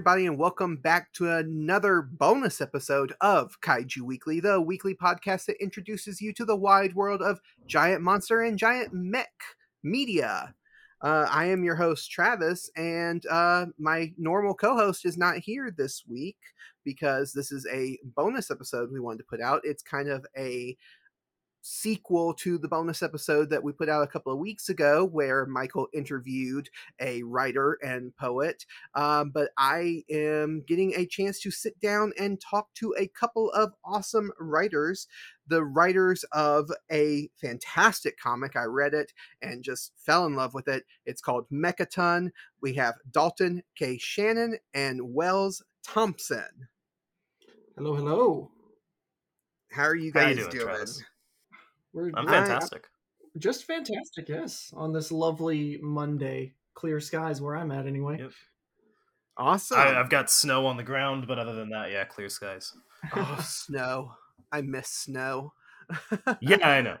Everybody, and welcome back to another bonus episode of Kaiju Weekly, the weekly podcast that introduces you to the wide world of giant monster and giant mech media. Uh, I am your host, Travis, and uh, my normal co host is not here this week because this is a bonus episode we wanted to put out. It's kind of a sequel to the bonus episode that we put out a couple of weeks ago where Michael interviewed a writer and poet. Um, but I am getting a chance to sit down and talk to a couple of awesome writers, the writers of a fantastic comic. I read it and just fell in love with it. It's called Mechaton. We have Dalton K. Shannon and Wells Thompson. Hello, hello. How are you How guys you doing, doing? Travis? We're I'm I- fantastic. just fantastic, yes. On this lovely Monday, clear skies where I'm at anyway. Yep. Awesome. I, I've got snow on the ground, but other than that, yeah, clear skies. oh, snow. I miss snow. Yeah, I know.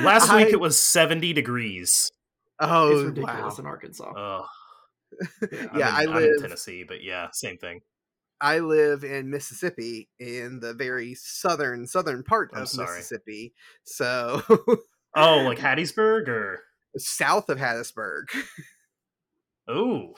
Last week it was 70 degrees. Oh, it's ridiculous wow. in Arkansas. Oh, Yeah. Yeah, I I'm, in, I'm in Tennessee, but yeah, same thing. I live in Mississippi in the very southern southern part I'm of sorry. Mississippi. So Oh, like Hattiesburg or south of Hattiesburg. oh,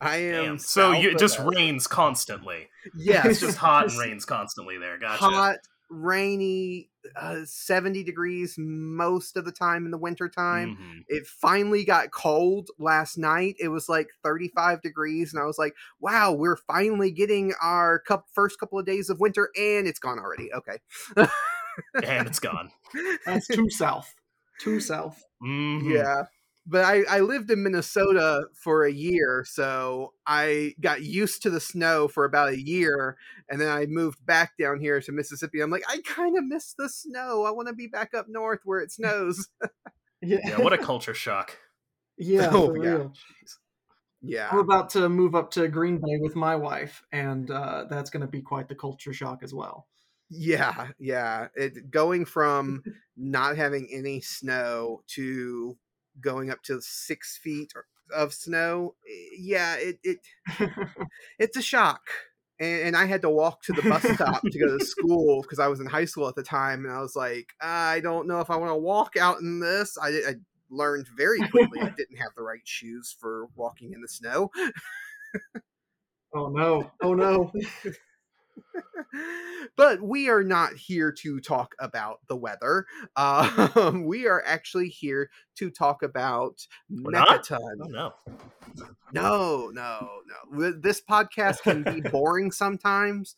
I am damn. So you, it just rains constantly. Yes, It's just hot and rains constantly there. Gotcha. hot, rainy, uh, 70 degrees most of the time in the winter time. Mhm. It finally got cold last night. It was like 35 degrees, and I was like, wow, we're finally getting our cup, first couple of days of winter, and it's gone already. Okay. And it's gone. That's too south. Too south. Mhm. Yeah. But I, I lived in Minnesota for a year, so I got used to the snow for about a year, and then I moved back down here to Mississippi. I'm like, I kind of miss the snow. I want to be back up north where it snows. Yeah. Yeah, what a culture shock. yeah, Oh, for yeah. real. yeah. I'm about to move up to Green Bay with my wife, and uh, that's going to be quite the culture shock as well. Yeah, yeah. It going from not having any snow to going up to six feet of snow. eh, Yeah, it, it it's a shock. And, and I had to walk to the bus stop to go to school because I was in high school at the time, and I was like, I don't know if I want to walk out in this. I, I learned very quickly I didn't have the right shoes for walking in the snow. oh no! Oh no! but we are not here to talk about the weather. Um, we are actually here to talk about We're not? Mechaton. Oh, no. No, no, no. This podcast can be boring sometimes,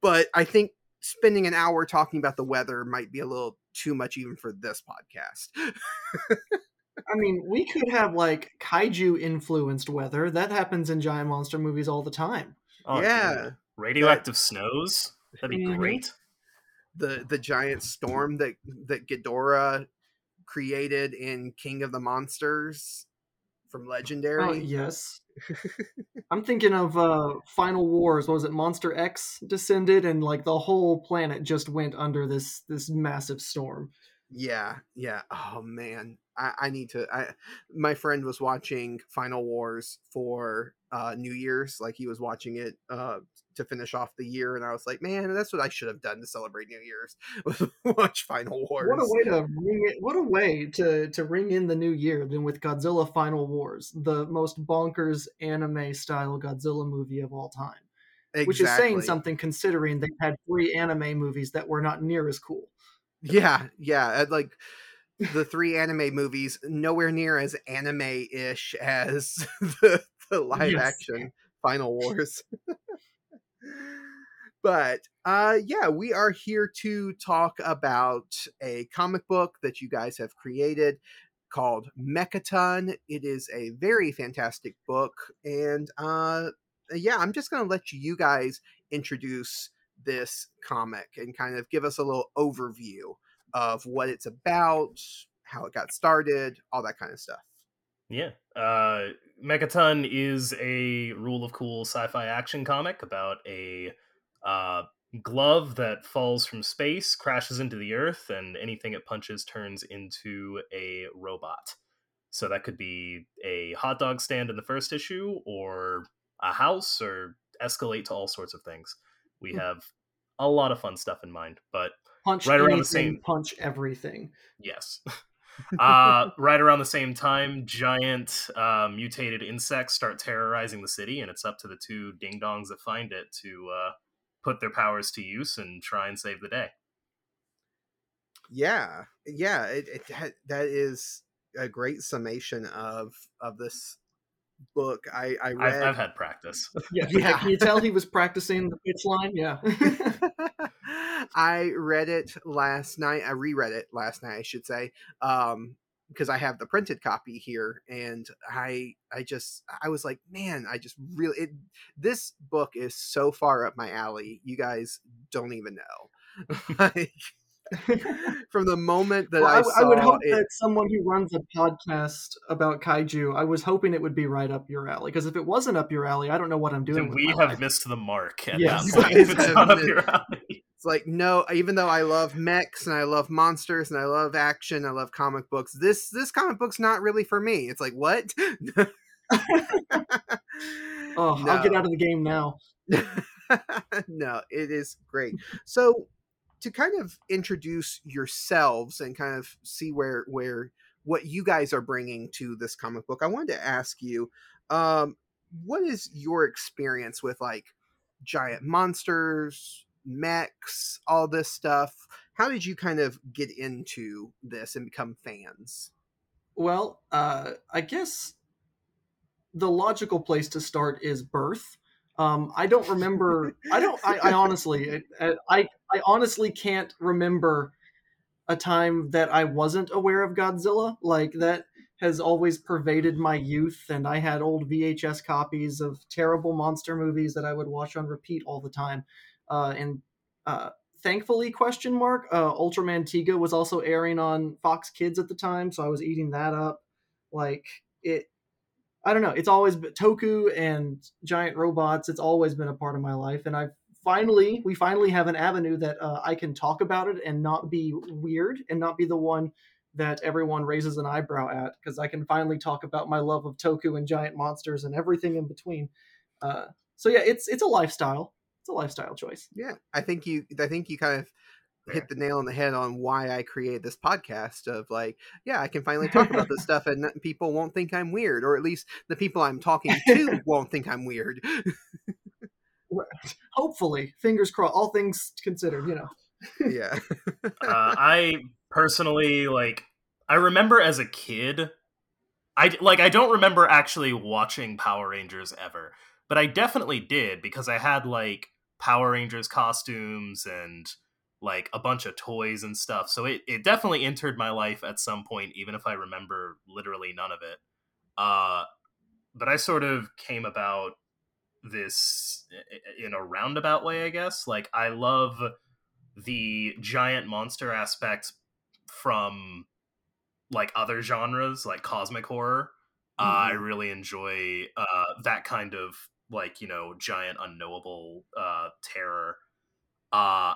but I think spending an hour talking about the weather might be a little too much even for this podcast. I mean, we could have like kaiju influenced weather. That happens in giant monster movies all the time. Oh, Yeah. Dude. Radioactive snows? That'd be Mhm. great. the the giant storm that that Ghidorah created in King of the Monsters from Legendary. Oh, yes. I'm thinking of uh Final Wars. What was it? Monster X descended, and like the whole planet just went under this this massive storm. Yeah, yeah. Oh man, I, I need to. I my friend was watching Final Wars for uh New Year's, like he was watching it uh to finish off the year, and I was like, man, that's what I should have done to celebrate New Year's. Watch Final Wars. What a way to ring it! What a way to to ring in the new year than with Godzilla Final Wars, the most bonkers anime style Godzilla movie of all time. Which is saying something considering they had three anime movies that were not near as cool. Yeah, yeah. Like the three anime movies, nowhere near as anime-ish as the, the live Yes. action Final Wars. but uh yeah, we are here to talk about a comic book that you guys have created called Mechaton. It is a very fantastic book and uh yeah, I'm just going to let you guys introduce this comic and kind of give us a little overview of what it's about, how it got started, all that kind of stuff. Yeah. Uh, Mechaton is a rule of cool sci fi action comic about a uh, glove that falls from space, crashes into the earth, and anything it punches turns into a robot. So that could be a hot dog stand in the first issue, or a house or escalate to all sorts of things. We hmm. have a lot of fun stuff in mind, but punch right around the same punch everything. Yes. uh, right around the same time, giant uh, mutated insects start terrorizing the city, and it's up to the two ding dongs that find it to uh, put their powers to use and try and save the day. Yeah, yeah, it, it, that is a great summation of of this book. I I read. I've, I've had practice. Yeah, yeah. Can you tell he was practicing the pitch line? Yeah. I read it last night. I reread it last night, I should say, um, because I have the printed copy here, and I I just I was like, man, I just really it, this book is so far up my alley. You guys don't even know. like from the moment that well, I, saw I would hope it, that someone who runs a podcast about kaiju, I was hoping it would be right up your alley. Because if it wasn't up your alley, I don't know what I'm doing. we have life. missed the mark. At yes, that point. it's not up your alley. It's like no, even though I love mechs and I love monsters and I love action, I love comic books. This this comic book's not really for me. It's like what? oh, no. I'll get out of the game now. no, it is great. So to kind of introduce yourselves and kind of see where where what you guys are bringing to this comic book, I wanted to ask you, um, what is your experience with like giant monsters, mechs, all this stuff? How did you kind of get into this and become fans? Well, uh, I guess the logical place to start is birth. Um, I don't remember. I don't. I, I honestly, I, I, I honestly can't remember a time that I wasn't aware of Godzilla. Like that has always pervaded my youth, and I had old VHS copies of terrible monster movies that I would watch on repeat all the time. Uh, and uh, thankfully, question mark, uh, Ultraman Tiga was also airing on Fox Kids at the time, so I was eating that up. Like it, I don't know. It's always been Toku and giant robots. It's always been a part of my life, and I've finally we finally have an avenue that uh, I can talk about it and not be weird and not be the one that everyone raises an eyebrow at because I can finally talk about my love of Toku and giant monsters and everything in between. Uh, so yeah, it's it's a lifestyle. It's a lifestyle choice. Yeah, I think you I think you kind of hit the nail on the head on why I created this podcast of like, yeah, I can finally talk about this stuff and people won't think I'm weird, or at least the people I'm talking to won't think I'm weird. Hopefully, fingers crossed. All things considered, you know. yeah. uh, I personally like. I remember as a kid, I like. I don't remember actually watching Power Rangers ever, but I definitely did because I had like Power Rangers costumes and like a bunch of toys and stuff. So it, it definitely entered my life at some point, even if I remember literally none of it. Uh, but I sort of came about this in a roundabout way, I guess. Like I love the giant monster aspect from like other genres, like cosmic horror. Mm-hmm. Uh, I mm-hmm. really enjoy uh, that kind of like you know giant unknowable uh, terror. Uh,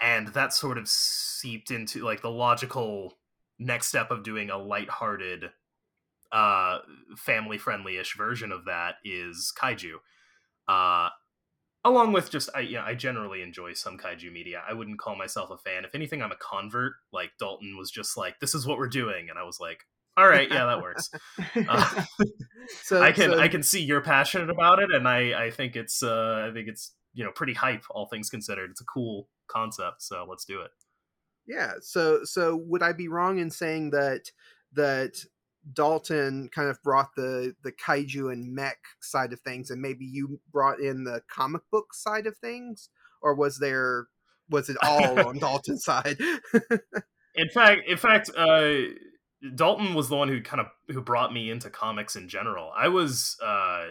and that sort of seeped into like the logical next step of doing a light-hearted uh family friendly-ish version of that is kaiju. Uh along with just i yeah i generally enjoy some kaiju media. I wouldn't call myself a fan. If anything i'm a convert. Like dalton was just like this is what we're doing. And i was like all right yeah that works. Uh, so i can so... i can see you're passionate about it and i i think it's uh i think it's you know pretty hype all things considered. It's a cool concept so let's do it. Yeah so so would i be wrong in saying that that dalton kind of brought the the kaiju and mech side of things and maybe you brought in the comic book side of things? Or was there was it all on dalton's side? In fact in fact uh dalton was the one who kind of who brought me into comics in general i was uh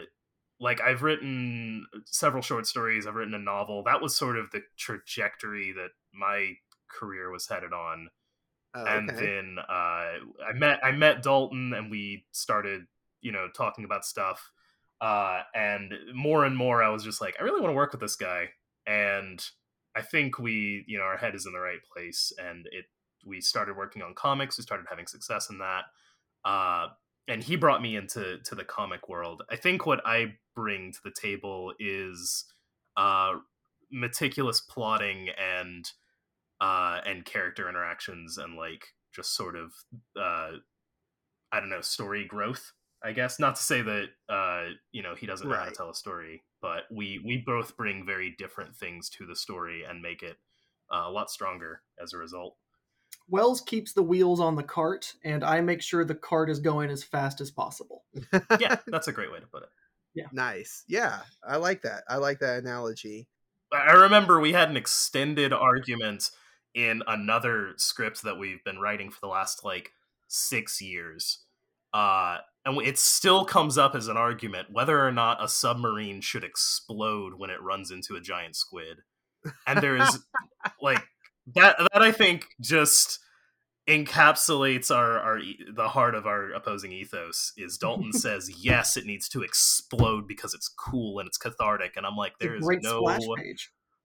like I've written several short stories, I've written a novel. That was sort of the trajectory that my career was headed on. Oh, and then uh, I met I met Dalton, and we started, you know, talking about stuff. Uh, and more and more, I was just like, I really want to work with this guy, and I think we, you know, our head is in the right place. And it, we started working on comics. We started having success in that. Uh, and he brought me into to the comic world. I think what I bring to the table is uh, meticulous plotting and uh, and character interactions and like just sort of uh, I don't know story growth. I guess not to say that uh, you know he doesn't know how to tell a story, but we we both bring very different things to the story and make it uh, a lot stronger as a result. Wells keeps the wheels on the cart, and I make sure the cart is going as fast as possible. Yeah, that's a great way to put it. Yeah. Nice. Yeah, I like that. I like that analogy. I I remember we had an extended argument in another script that we've been writing for the last like six years. Uh, and it still comes up as an argument whether or not a submarine should explode when it runs into a giant squid. And there's like that that I think just encapsulates our, our the heart of our opposing ethos is Dalton says yes it needs to explode because it's cool and it's cathartic and I'm like there is no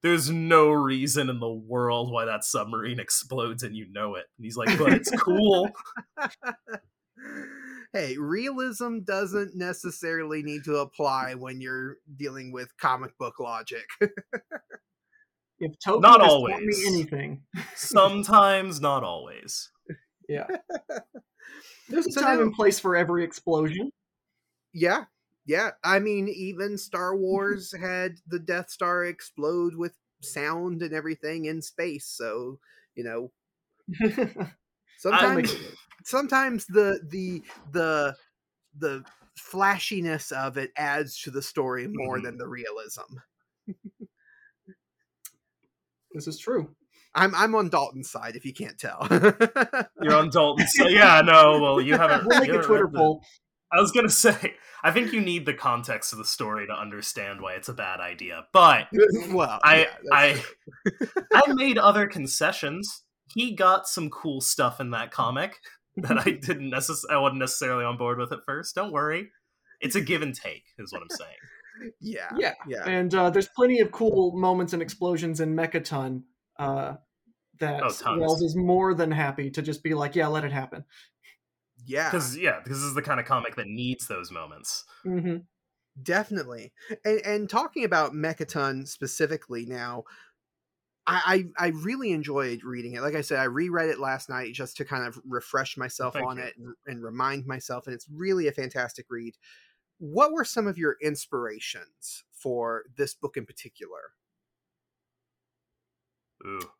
there's no reason in the world why that submarine explodes and you know it. And he's like, but it's cool. hey, realism doesn't necessarily need to apply when you're dealing with comic book logic. If Toby Not always. me anything, Sometimes, not always. yeah. There's a So time now- and place for every explosion. yeah, yeah. I mean, even Star Wars had the Death Star explode with sound and everything in space. So, you know, sometimes sometimes the the the the flashiness of it adds to the story more Mhm. than the realism. This is true. I'm I'm on Dalton's side if you can't tell. You're on Dalton's side. yeah, no, well, you haven't. We'll make a Twitter read poll. I was gonna say, I think you need the context of the story to understand why it's a bad idea. But well, I- yeah, I- I made other concessions. He got some cool stuff in that comic that I didn't necessarily, I wasn't necessarily on board with at first. Don't worry, it's a give and take, is what I'm saying. Yeah, Yeah. yeah. And uh, there's plenty of cool moments and explosions in Mechaton uh, that Oh. Wells is more than happy to just be like, yeah, let it happen. yeah, Because yeah, this is the kind of comic that needs those moments. hmm definitely. And and talking about Mechaton specifically now, I, I I really enjoyed reading it. Like I said, I reread it last night just to kind of refresh myself Thank on you. it and, and remind myself, and it's really a fantastic read. What were some of your inspirations for this book in particular? Ooh.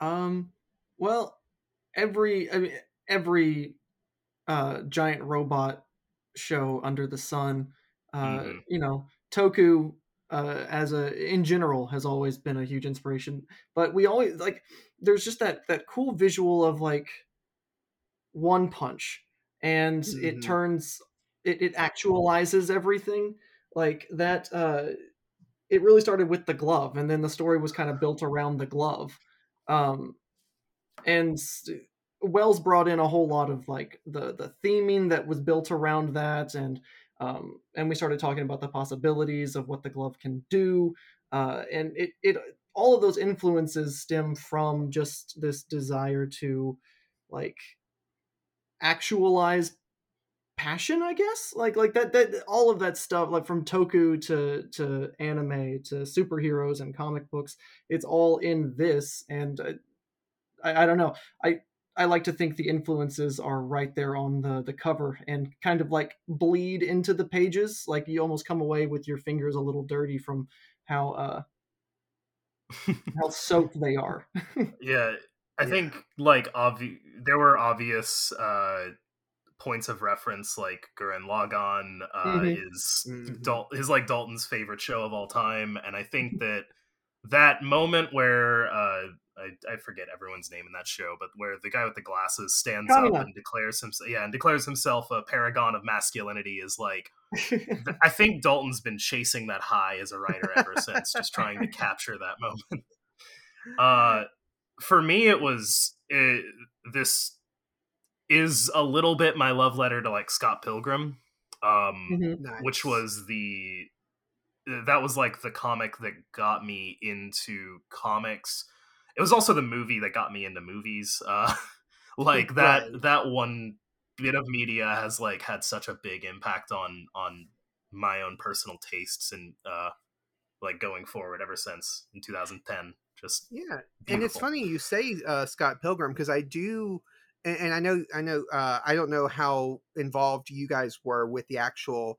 Um, well, every I mean, every uh, giant robot show under the sun, uh, Mhm. you know, Toku uh, as a in general has always been a huge inspiration. But we always like there's just that that cool visual of like one punch, and Mhm. it turns it, it actualizes everything like that. Uh, it really started with the glove, and then the story was kind of built around the glove. Um, and s- Wells brought in a whole lot of like the the theming that was built around that, and um, and we started talking about the possibilities of what the glove can do, uh, and it it all of those influences stem from just this desire to like actualize passion i guess? Like like that that all of that stuff like from toku to to anime to superheroes and comic books it's all in this and uh, I, I don't know. I i like to think the influences are right there on the the cover and kind of like bleed into the pages. Like you almost come away with your fingers a little dirty from how uh how soaked they are. Yeah, I Yeah. think like obvi- there were obvious uh points of reference like Gurren Lagann uh Mhm. is Mhm. Dal- is like Dalton's favorite show of all time and I think that that moment where uh I, I forget everyone's name in that show, but where the guy with the glasses stands Kamina. up and declares himself, yeah, and declares himself a paragon of masculinity is like, th- I think Dalton's been chasing that high as a writer ever since, just trying to capture that moment. Uh, for me, it was it, this is a little bit my love letter to like Scott Pilgrim, um, Mhm. Nice. which was the that was like the comic that got me into comics. It was also the movie that got me into movies. Uh, like that Right. that one bit of media has like had such a big impact on on my own personal tastes and uh like going forward ever since in 2010 just yeah and it's funny you say uh, scott pilgrim because i do and, and i know i know uh, i don't know how involved you guys were with the actual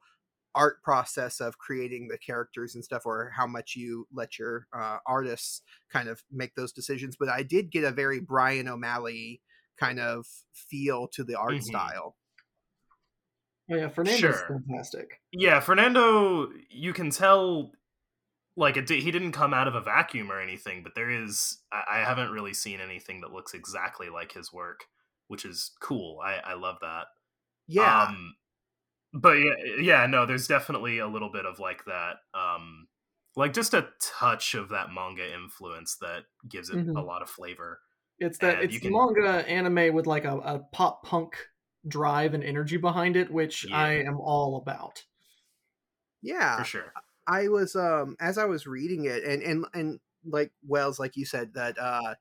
art process of creating the characters and stuff or how much you let your uh, artists kind of make those decisions but i did get a very bryan o'malley kind of feel to the art Mhm. style Oh yeah, Fernando's Sure. fantastic. yeah fernando you can tell like it, di- he didn't come out of a vacuum or anything but there is I, I haven't really seen anything that looks exactly like his work which is cool i i love that yeah um but yeah yeah no there's definitely a little bit of like that um like just a touch of that manga influence that gives it a Mhm. lot of flavor It's that And it's can- manga anime with like a, a pop punk drive and energy behind it, which Yeah. I am all about. yeah for sure I was um as I was reading it and and and like Wells like you said that uh n-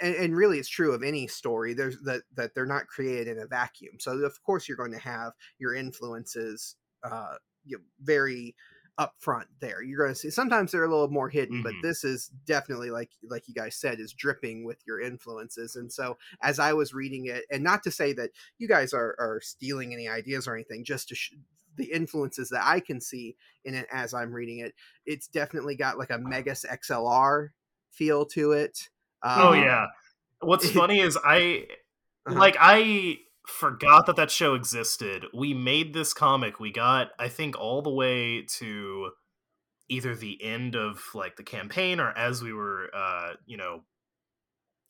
and, and really it's true of any story there's that that they're not created in a vacuum so of course you're going to have your influences uh you know, very upfront there you're going to see sometimes they're a little more hidden but Mhm. this is definitely like like you guys said is dripping with your influences and so as i was reading it and not to say that you guys are are stealing any ideas or anything just to sh- the influences that i can see in it as i'm reading it it's definitely got like a megas xlr feel to it oh Um, yeah. What's funny is i Uh-huh. like i forgot that that show existed. We made this comic. We got i think all the way to either the end of like the campaign or as we were uh you know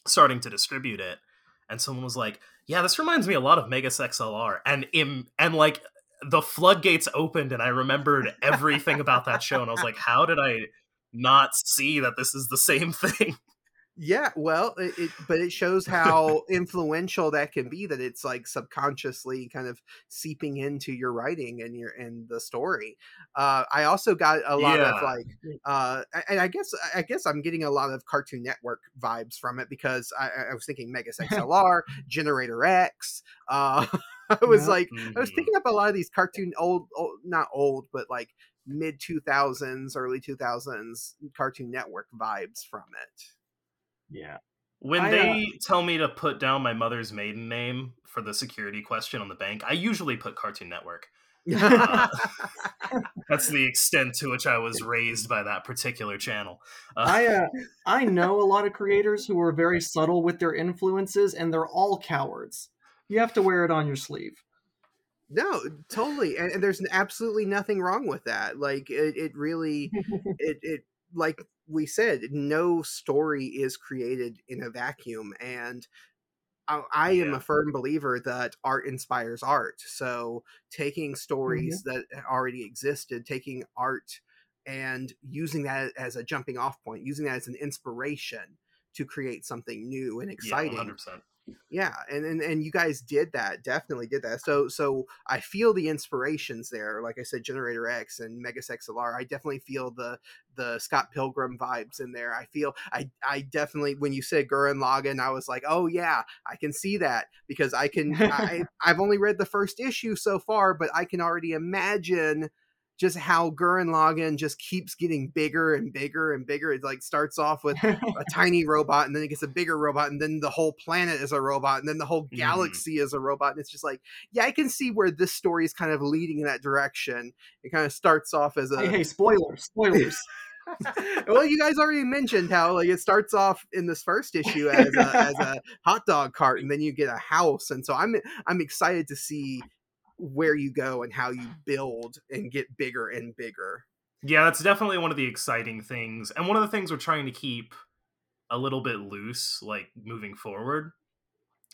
starting to distribute it and someone was like yeah this reminds me a lot of megas xlr and im and like the floodgates opened and i remembered everything about that show and i was like how did i not see that this is the same thing Yeah, well, it, it but it shows how influential that can be. That it's like subconsciously kind of seeping into your writing and your and the story. Uh, I also got a lot of like, uh, and I guess I guess I'm getting a lot of Cartoon Network vibes from it because I, I was thinking Megas XLR, Generator Rex. Uh, I was Yeah. like, I was picking up a lot of these cartoon old, old not old, but like mid 2000s, early 2000s Cartoon Network vibes from it. Yeah. When I, uh, they tell me to put down my mother's maiden name for the security question on the bank, I usually put Cartoon Network. Uh, That's the extent to which I was raised by that particular channel. Uh, I uh, I know a lot of creators who are very subtle with their influences, and they're all cowards. You have to wear it on your sleeve. no, totally, and, and there's absolutely nothing wrong with that. Like it, it really, it, it, like we said, no story is created in a vacuum, and I, I am Yeah. a firm believer that art inspires art. So taking stories that already existed, taking art and using that as a jumping off point, using that as an inspiration to create something new and yeah, exciting. 100%. Yeah and, and and you guys did that definitely did that. So so i feel the inspirations there like i said generator rex and megas xlr i definitely feel the the scott pilgrim vibes in there. I feel i i definitely when you said gurren lagann i was like oh yeah i can see that because i can i i've only read the first issue so far but i can already imagine just how Gurren Lagann just keeps getting bigger and bigger and bigger. It like starts off with a tiny robot and then it gets a bigger robot and then the whole planet is a robot and then the whole Mhm. galaxy is a robot and it's just like yeah i can see where this story is kind of leading in that direction it kind of starts off as a hey, hey, spoilers, spoilers. well you guys already mentioned how like it starts off in this first issue as a, as a hot dog cart and then you get a house and so i'm i'm excited to see where you go and how you build and get bigger and bigger Yeah, that's definitely one of the exciting things. And one of the things we're trying to keep a little bit loose, like moving forward.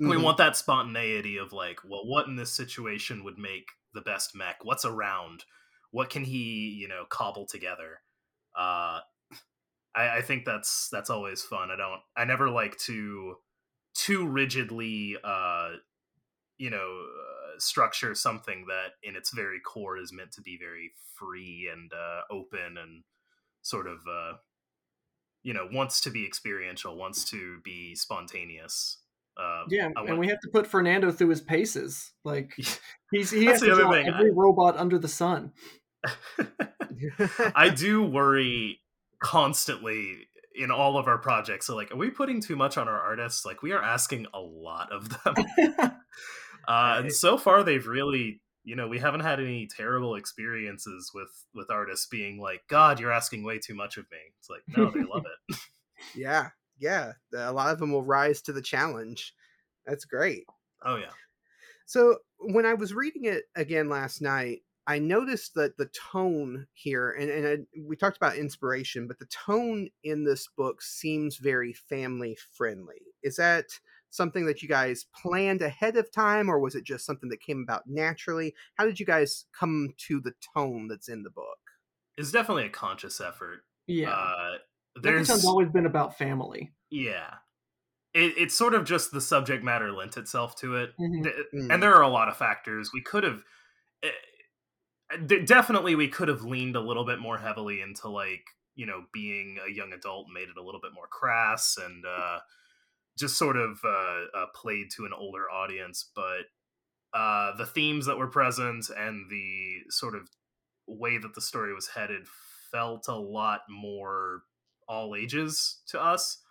We Mhm. want that spontaneity of like, well, what in this situation would make the best mech? What's around? What can he, you know, cobble together? Uh I, I think that's that's always fun. I don't I never like to too rigidly uh you know uh, structure something that in its very core is meant to be very free and uh open and sort of uh you know wants to be experiential wants to be spontaneous Uh, Yeah, I and we have to put Fernando through his paces. Like he's he has to draw thing, every robot under the sun. I do worry constantly in all of our projects. So, like, are we putting too much on our artists? Like, we are asking a lot of them. uh, Right. and so far, they've really, you know, we haven't had any terrible experiences with with artists being like, "God, you're asking way too much of me." It's like, no, they love it. yeah, yeah. A lot of them will rise to the challenge. That's great. Oh yeah. So when I was reading it again last night, I noticed that the tone here, and, and I, we talked about inspiration, but the tone in this book seems very family friendly. Is that something that you guys planned ahead of time, or was it just something that came about naturally? How did you guys come to the tone that's in the book? It's definitely a conscious effort. Yeah, Uh, there's Mechaton's always been about family. yeah. It, it's sort of just the subject matter lent itself to it. Mhm. Mm. and there are a lot of factors we could have eh, definitely we could have leaned a little bit more heavily into like you know being a young adult made it a little bit more crass and uh just sort of uh, uh played to an older audience but uh the themes that were present and the sort of way that the story was headed felt a lot more all ages to us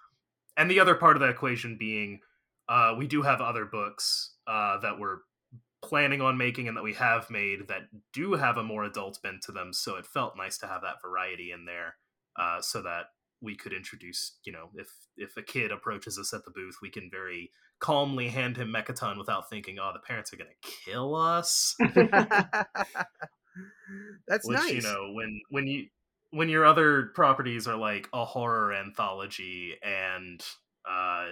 and the other part of that equation being uh, we do have other books uh, that we're planning on making and that we have made that do have a more adult bent to them. So it felt nice to have that variety in there, uh, so that we could introduce, you know, if if a kid approaches us at the booth, we can very calmly hand him Mechaton without thinking, "Oh, the parents are going to kill us." that's Which nice. you know, when when you when your other properties are like a horror anthology and uh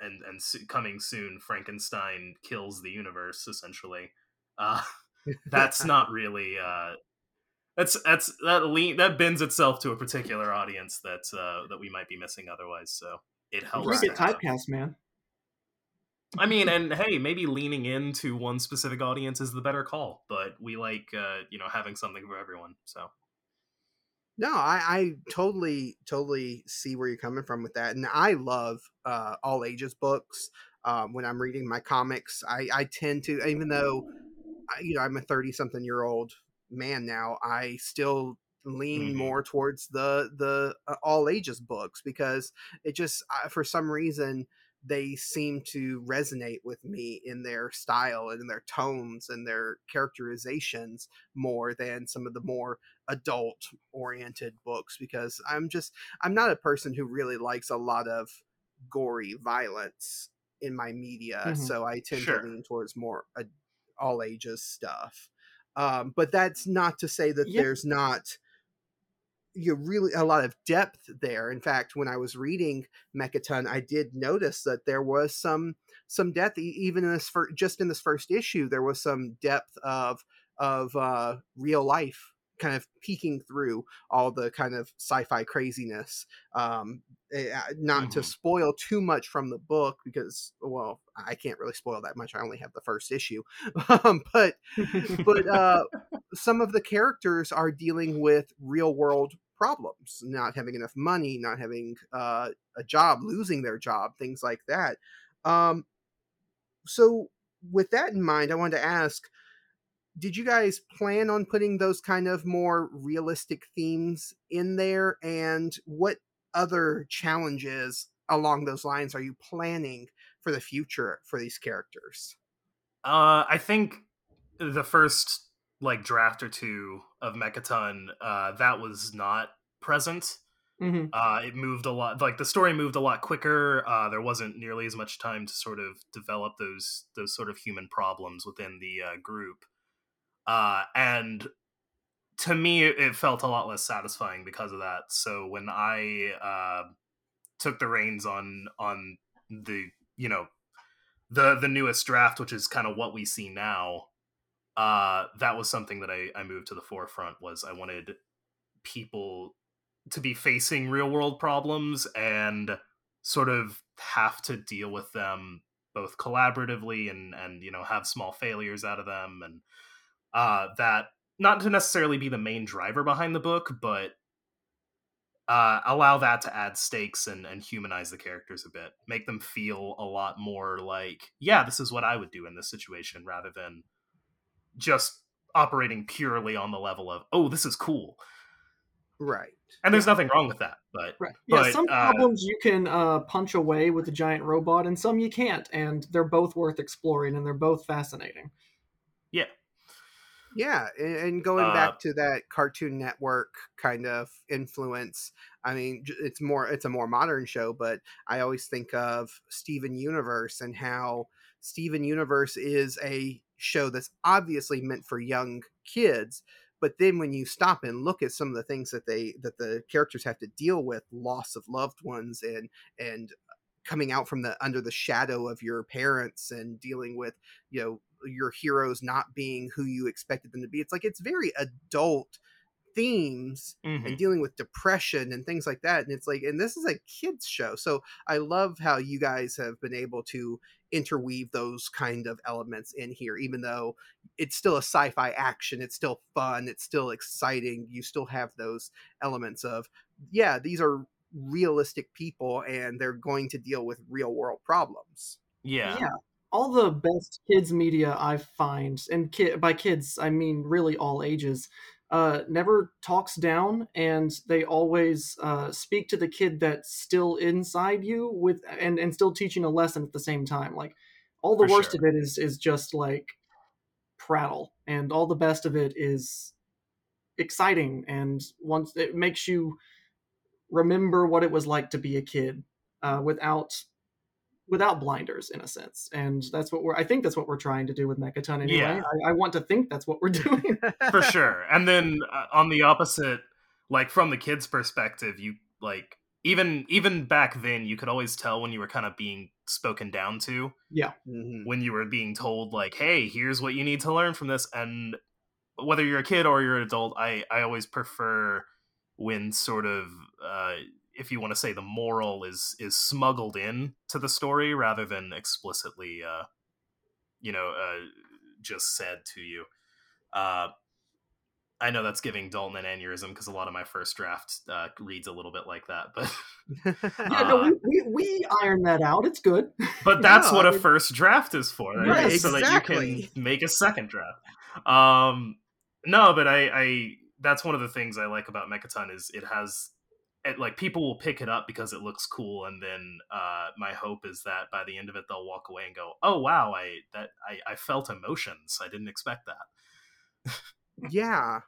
and and s- coming soon frankenstein kills the universe essentially uh that's not really uh that's that's that lean that bends itself to a particular audience that uh that we might be missing otherwise so it helps You get typecast, man. i mean and hey maybe leaning into one specific audience is the better call but we like uh you know having something for everyone so No, I, I totally, totally see where you're coming from with that. And I love uh, all ages books. Um, when I'm reading my comics, I, I tend to, even though, I- you know, I'm a 30 something year old man now, I still lean Mhm. more towards the, the uh, all ages books because it just, I, for some reason, they seem to resonate with me in their style and in their tones and their characterizations more than some of the more adult oriented books because I'm just I'm not a person who really likes a lot of gory violence in my media, Mhm. so I tend Sure. to lean towards more uh, all ages stuff. Um, but that's not to say that there's not you really a lot of depth there. In fact, when I was reading Mechaton, I did notice that there was some some depth even in this fir- just in this first issue. There was some depth of of uh, real life kind of peeking through all the kind of sci-fi craziness um eh, uh, not to Mhm. spoil too much from the book because well i can't really spoil that much i only have the first issue um, but but uh some of the characters are dealing with real world problems not having enough money not having uh, a job losing their job things like that um so with that in mind i wanted to ask did you guys plan on putting those kind of more realistic themes in there and what other challenges along those lines are you planning for the future for these characters Uh, I think the first like draft or two of Mechaton, uh, that was not present. Mhm. Uh, it moved a lot. Like the story moved a lot quicker. Uh, there wasn't nearly as much time to sort of develop those those sort of human problems within the uh, group. Uh, and to me, it, felt a lot less satisfying because of that. So when I uh, took the reins on on the you know the the newest draft, which is kind of what we see now, uh, that was something that I, I moved to the forefront. Was I wanted people to be facing real world problems and sort of have to deal with them both collaboratively and and you know have small failures out of them and uh that not to necessarily be the main driver behind the book but uh, allow that to add stakes and, and humanize the characters a bit. Make them feel a lot more like yeah this is what i would do in this situation rather than just operating purely on the level of oh this is cool. Right. And there's nothing wrong with that but Right. Yeah, But, some uh, problems you can uh, punch away with a giant robot, and some you can't, and they're both worth exploring, and they're both fascinating. yeah Yeah, and, and going Uh, back to that Cartoon Network kind of influence, I mean, it's more it's a more modern show, but I always think of Steven Universe and how Steven Universe is a show that's obviously meant for young kids, but then when you stop and look at some of the things that they that the characters have to deal with, loss of loved ones and and coming out from the under the shadow of your parents and dealing with you know your heroes not being who you expected them to be it's like it's very adult themes Mhm. and dealing with depression and things like that and it's like and this is a kids show so i love how you guys have been able to interweave those kind of elements in here even though it's still a sci-fi action it's still fun it's still exciting you still have those elements of yeah these are realistic people and they're going to deal with real world problems yeah Yeah. All the best kids media I find, and ki- by kids I mean really all ages, uh, never talks down, and they always uh, speak to the kid that's still inside you with, and and still teaching a lesson at the same time. Like all the For worst sure. of it is is just like prattle, and all the best of it is exciting, and once it makes you remember what it was like to be a kid uh, without without blinders in a sense and that's what we're i think that's what we're trying to do with mechaton anyway Yeah. I, I want to think that's what we're doing for sure and then uh, on the opposite like from the kids perspective you like even even back then you could always tell when you were kind of being spoken down to Mhm. when you were being told like hey here's what you need to learn from this and whether you're a kid or you're an adult i i always prefer when sort of uh if you want to say the moral is is smuggled in to the story rather than explicitly uh you know uh just said to you uh I know that's giving Dalton an aneurysm because a lot of my first draft uh, reads a little bit like that, but yeah no Uh, we, we, we iron that out it's good but that's No, what I a mean- first draft is for, right? Right, so that you can make a second draft. Um, no, but I, I that's one of the things I like about Mechaton is it has it, like people will pick it up because it looks cool, and then uh, my hope is that by the end of it they'll walk away and go, "Oh wow, I that I, I felt emotions. I didn't expect that." yeah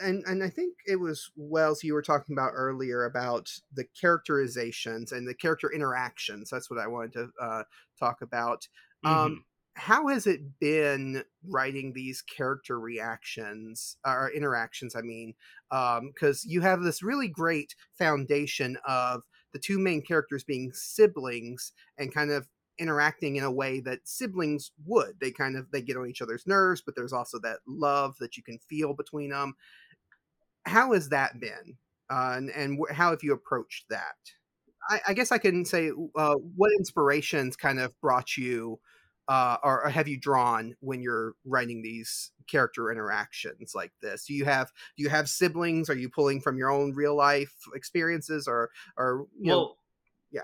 and and i think it was wells you were talking about earlier about the characterizations and the character interactions that's what i wanted to uh, talk about um how has it been writing these character reactions or interactions i mean because you have this really great foundation of the two main characters being siblings and kind of interacting in a way that siblings would. They kind of they get on each other's nerves but there's also that love that you can feel between them how has that been uh, and, and wh- how have you approached that? I, I guess i can say uh, what inspirations kind of brought you uh, or, or have you drawn when you're writing these character interactions like this do you have do you have siblings are you pulling from your own real life experiences or or you know, well, yeah.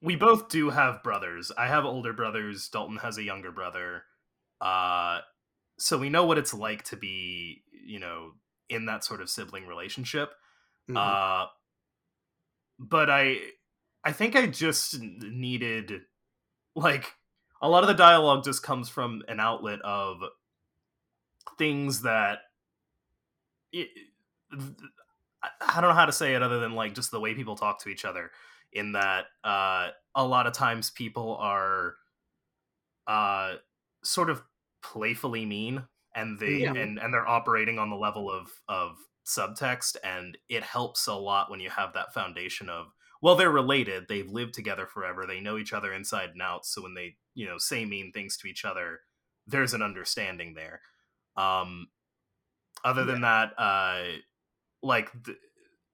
we both do have brothers. I have older brothers. Dalton has a younger brother. Uh, so we know what it's like to be, you know, in that sort of sibling relationship. mhm. Uh, but I, I think I just needed, like, a lot of the dialogue just comes from an outlet of things that. It, I don't know how to say it other than like just the way people talk to each other. In that, uh, a lot of times people are, uh, sort of playfully mean, and they Yeah. and and they're operating on the level of of subtext, and it helps a lot when you have that foundation of well, they're related, they've lived together forever, they know each other inside and out. So when they you know say mean things to each other, there's an understanding there. Um, other than that, uh, like th-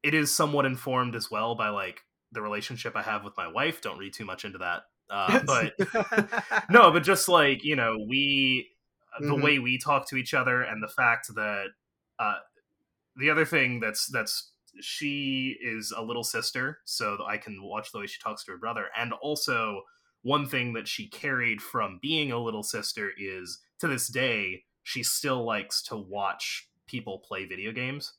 it is somewhat informed as well by like the relationship I have with my wife. Don't read too much into that, uh, but no, but just like you know, we the Mhm. way we talk to each other and the fact that uh, the other thing that's that's she is a little sister, so I can watch the way she talks to her brother. And also, one thing that she carried from being a little sister is to this day, she still likes to watch people play video games.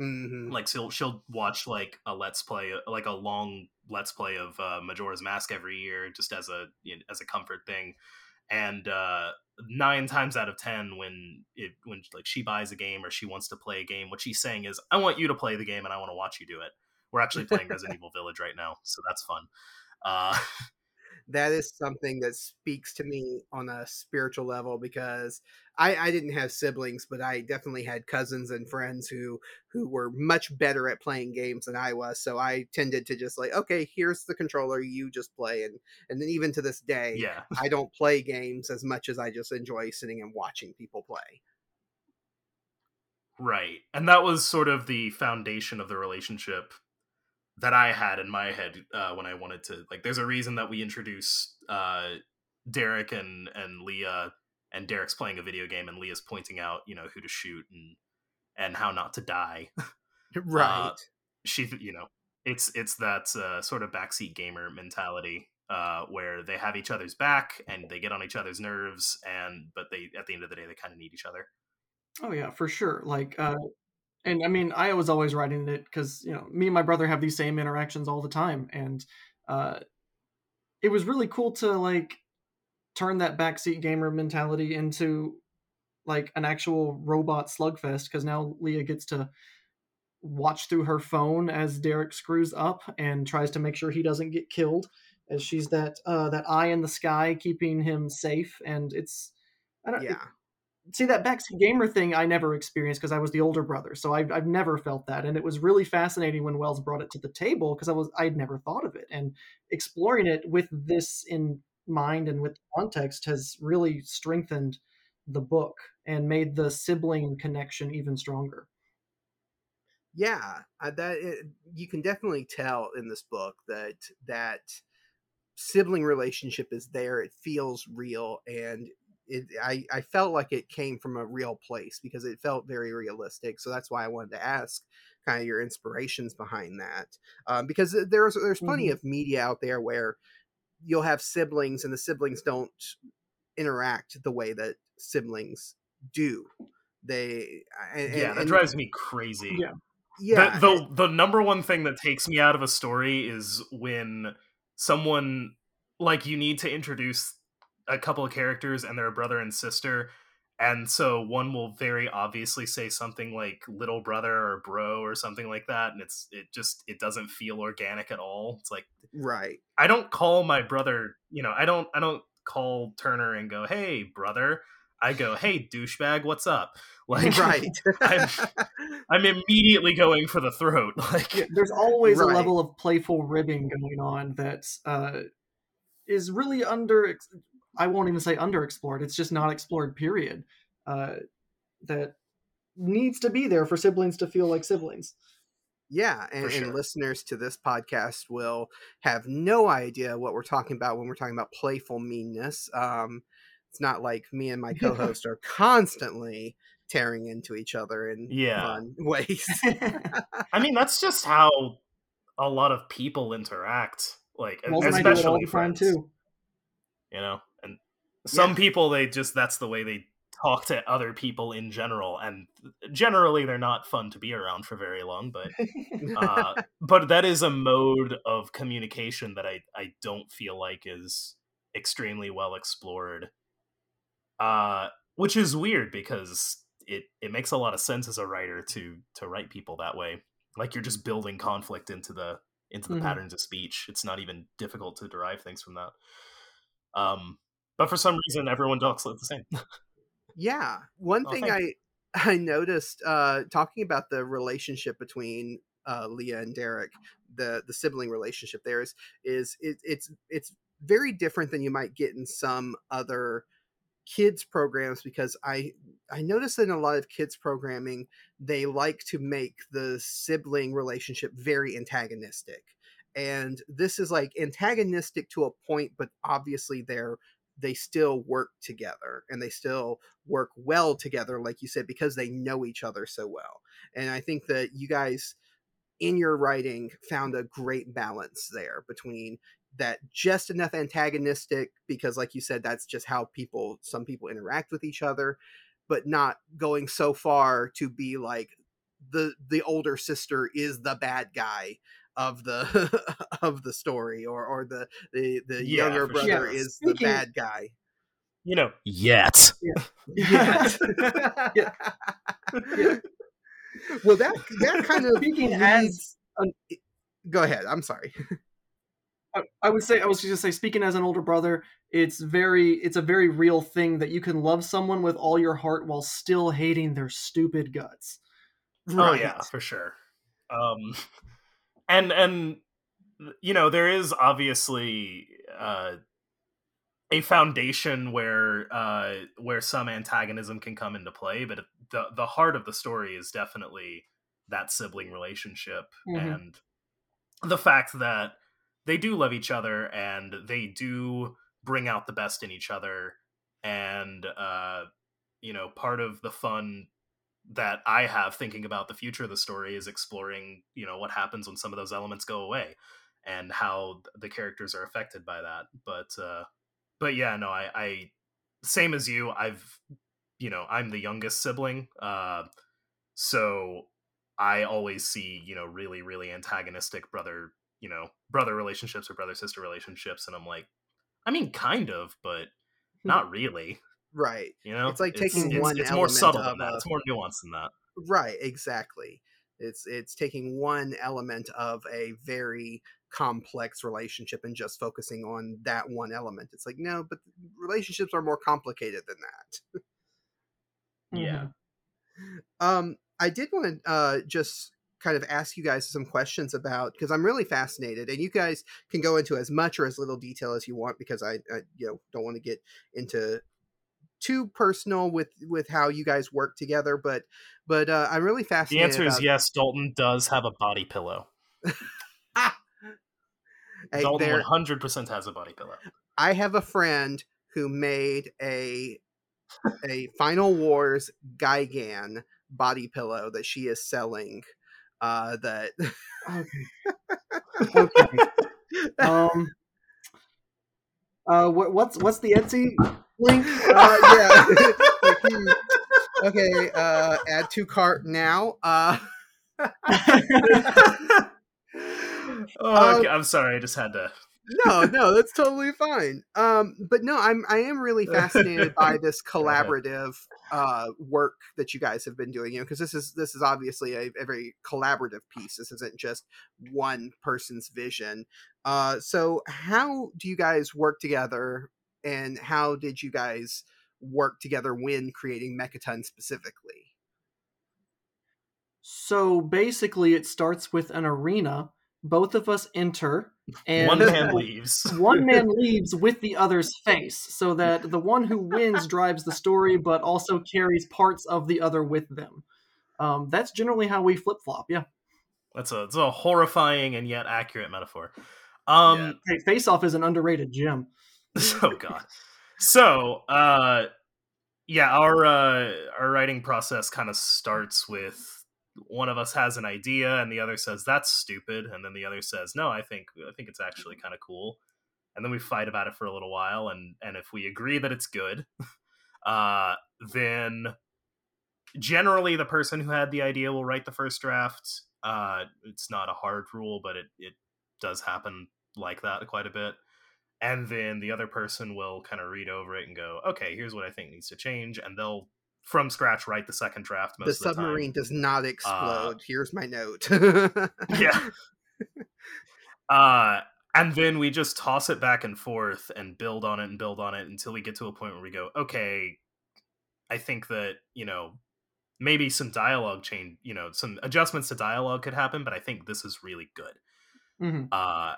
Mhm. Like she'll she'll watch like a let's play, like a long let's play of uh, Majora's Mask every year, just as a you know, as a comfort thing. And uh, nine times out of ten, when it when like she buys a game or she wants to play a game, what she's saying is, "I want you to play the game, and I want to watch you do it." We're actually playing Resident Evil Village right now, so that's fun. Uh, that is something that speaks to me on a spiritual level because I, I didn't have siblings, but I definitely had cousins and friends who who were much better at playing games than I was. So I tended to just like, okay, here's the controller, you just play, and and then even to this day, yeah, I don't play games as much as I just enjoy sitting and watching people play. right. And that was sort of the foundation of the relationship that I had in my head uh, when I wanted to like. There's a reason that we introduce uh, Derek and and Leah, and Derek's playing a video game, and Leah's pointing out you know who to shoot and and how not to die. Right. she, you know, it's it's that uh, sort of backseat gamer mentality uh, where they have each other's back and they get on each other's nerves, and but they at the end of the day they kind of need each other. Oh yeah, for sure. Like, uh, and I mean, I was always writing it because you know me and my brother have these same interactions all the time, and uh, it was really cool to like turn that backseat gamer mentality into like an actual robot slugfest because now Leah gets to watch through her phone as Derek screws up and tries to make sure he doesn't get killed as she's that uh that eye in the sky keeping him safe and it's I don't yeah. See that backseat gamer thing I never experienced because I was the older brother, so I've, I've never felt that, and it was really fascinating when Wells brought it to the table because I was I'd never thought of it, and exploring it with this in mind and with context has really strengthened the book and made the sibling connection even stronger. yeah that it, you can definitely tell in this book that that sibling relationship is there it feels real and it I, I felt like it came from a real place because it felt very realistic so that's why i wanted to ask kind of your inspirations behind that um, because there's there's plenty Mhm. of media out there where you'll have siblings and the siblings don't interact the way that siblings do they and, yeah, and- that and- drives me crazy. Yeah. yeah the, the the number one thing that takes me out of a story is when someone like you need to introduce a couple of characters and they're a brother and sister and so one will very obviously say something like little brother or bro or something like that and it's it just it doesn't feel organic at all it's like right i don't call my brother you know i don't i don't call turner and go hey brother i go hey douchebag what's up like right I'm- i'm immediately going for the throat like Yeah, there's always Right. a level of playful ribbing going on that uh, is really under. I won't even say underexplored. It's just not explored. Period. Uh, that needs to be there for siblings to feel like siblings. Yeah, and, For and listeners to this podcast will have no idea what we're talking about when we're talking about playful meanness. Um, it's not like me and my co-host are constantly tearing into each other in Yeah. fun ways. I mean, that's just how a lot of people interact. Like, Wells and I do it all especially friends, too. you know. Some Yeah. people, they just that's the way they talk to other people in general, and generally they're not fun to be around for very long. But uh, but that is a mode of communication that I I don't feel like is extremely well explored. Uh, which is weird because it it makes a lot of sense as a writer to to write people that way. Like you're just building conflict into the into the Mhm. patterns of speech. It's not even difficult to derive things from that. Um, but for some reason, everyone talks like the same. yeah, one Oh, thing I I noticed uh, talking about the relationship between uh, Leah and Derek, the the sibling relationship there is is it, it's it's very different than you might get in some other kids programs because I I notice in a lot of kids programming they like to make the sibling relationship very antagonistic. And this is like antagonistic to a point, but obviously they're they still work together and they still work well together, like you said, because they know each other so well. And I think that you guys in your writing found a great balance there between that just enough antagonistic because like you said that's just how people some people interact with each other but not going so far to be like the the older sister is the bad guy of the of the story or or the the, the Yeah, younger brother sure. is Speaking- the bad guy You know, yet. yeah. Yeah. well that that kind of Speaking as leads- go ahead i'm sorry I, I would say I was just gonna say, speaking as an older brother, it's very it's a very real thing that you can love someone with all your heart while still hating their stupid guts. Oh yeah, for sure. Um, and and you know there is obviously uh, a foundation where uh, where some antagonism can come into play, but the the heart of the story is definitely that sibling relationship Mhm. and the fact that they do love each other and they do bring out the best in each other and uh you know part of the fun that i have thinking about the future of the story is exploring you know what happens when some of those elements go away and how the characters are affected by that. But uh but yeah no i i same as you i've you know i'm the youngest sibling uh so i always see you know really really antagonistic brother you know brother relationships or brother sister relationships and i'm like i mean kind of but not really right. You know? It's like taking one it's more subtle than that. a- it's more nuanced than that. Right exactly. It's it's taking one element of a very complex relationship and just focusing on that one element. It's like no but relationships are more complicated than that. Yeah. Um i did want to uh just kind of ask you guys some questions about because i'm really fascinated and you guys can go into as much or as little detail as you want because i, I you know don't want to get into too personal with with how you guys work together but but uh, i'm really fascinated. the answer is about- yes dalton does have a body pillow Hey, dalton there- 100% has a body pillow I have a friend who made a a Final Wars Gigan body pillow that she is selling. Uh, that Okay. Okay. um. Uh, what, what's what's the Etsy link? uh, yeah. Like, hmm. okay. Uh, add to cart now. Uh, oh, Um, okay, i'm sorry i just had to no, no, that's totally fine. Um, but no, I'm I am really fascinated by this collaborative uh, work that you guys have been doing. You know, because this is this is obviously a, a very collaborative piece. This isn't just one person's vision. Uh, so how do you guys work together, and how did you guys work together when creating Mechaton specifically? So basically, it starts with an arena. Both of us enter, and one man leaves one man leaves with the other's face, so that the one who wins drives the story, but also carries parts of the other with them. Um, that's generally how we flip flop. Yeah. that's a it's a horrifying and yet accurate metaphor um Hey, Face Off is an underrated gem. oh god. So uh yeah our uh our writing process kind of starts with one of us has an idea and the other says that's stupid and then the other says no i think i think it's actually kind of cool and then we fight about it for a little while and and if we agree that it's good uh then generally the person who had the idea will write the first draft uh it's not a hard rule but it it does happen like that quite a bit and then the other person will kind of read over it and go okay here's what i think needs to change and they'll from scratch write the second draft most the of the time. submarine does not explode. Here's my note. yeah uh and then we just toss it back and forth and build on it and build on it until we get to a point where we go okay i think that you know maybe some dialogue change you know some adjustments to dialogue could happen but i think this is really good hmm uh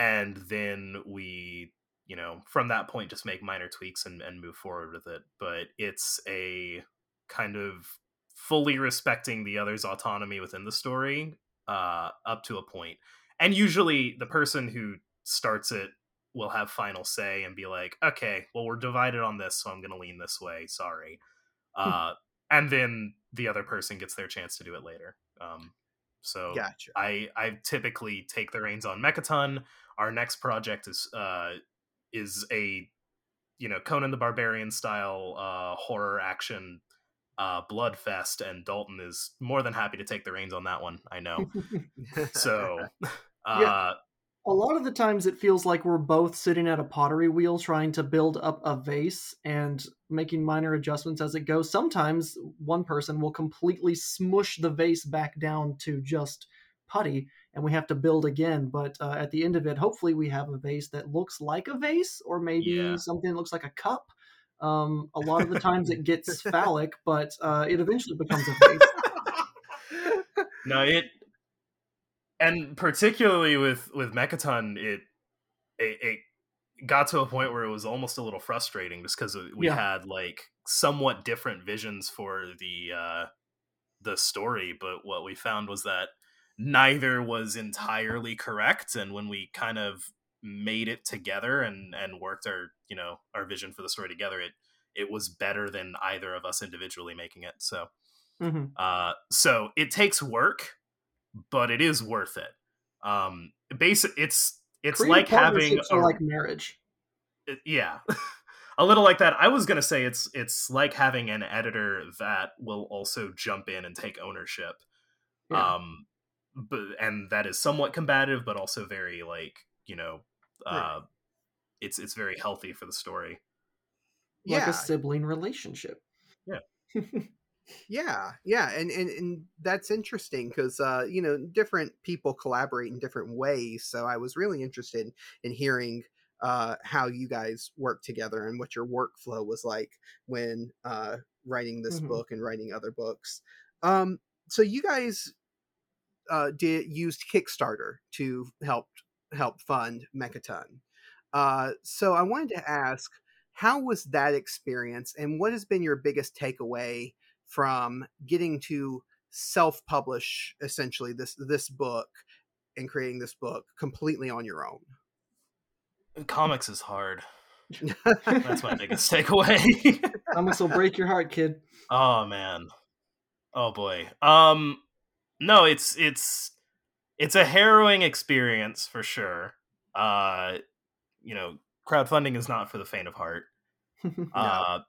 and then we you know from that point just make minor tweaks and, and move forward with it. But it's a kind of fully respecting the other's autonomy within the story uh up to a point. And usually the person who starts it will have final say and be like okay well we're divided on this so i'm gonna lean this way sorry. Uh and then the other person gets their chance to do it later. Um So Gotcha. I I typically take the reins on Mechaton. Our next project is uh is a you know Conan the Barbarian style uh horror action uh bloodfest and Dalton is more than happy to take the reins on that one. I know. So uh Yeah. A lot of the times it feels like we're both sitting at a pottery wheel trying to build up a vase and making minor adjustments as it goes. Sometimes one person will completely smush the vase back down to just putty and we have to build again. But uh, at the end of it, hopefully we have a vase that looks like a vase or maybe Yeah. something that looks like a cup. Um, a lot of the times it gets phallic, but uh, it eventually becomes a vase. no it and particularly with with mechaton it, it it got to a point where it was almost a little frustrating just because we Yeah. had like somewhat different visions for the uh the story but what we found was that neither was entirely correct and when we kind of made it together and and worked our you know our vision for the story together it it was better than either of us individually making it so hmm uh, so it takes work, but it is worth it. Um, basic, it's it's Creative like having a, like marriage. it- yeah, a little like that. I was gonna say it's it's like having an editor that will also jump in and take ownership. Yeah. Um, but and that is somewhat combative, but also very like you know, uh, Right. it's it's very healthy for the story. like yeah, a sibling relationship. Yeah. yeah, yeah, and and, and that's interesting because uh, you know different people collaborate in different ways. So I was really interested in hearing uh, how you guys work together and what your workflow was like when uh, writing this Mhm. book and writing other books. Um, so you guys uh, did used Kickstarter to help help fund Mechaton. Uh, so I wanted to ask, how was that experience, and what has been your biggest takeaway from getting to self-publish essentially this this book and creating this book completely on your own? Comics is hard. That's my biggest takeaway. Comics will break your heart, kid. Oh man. Oh boy. Um no, it's it's it's a harrowing experience for sure. Uh you know, crowdfunding is not for the faint of heart. Uh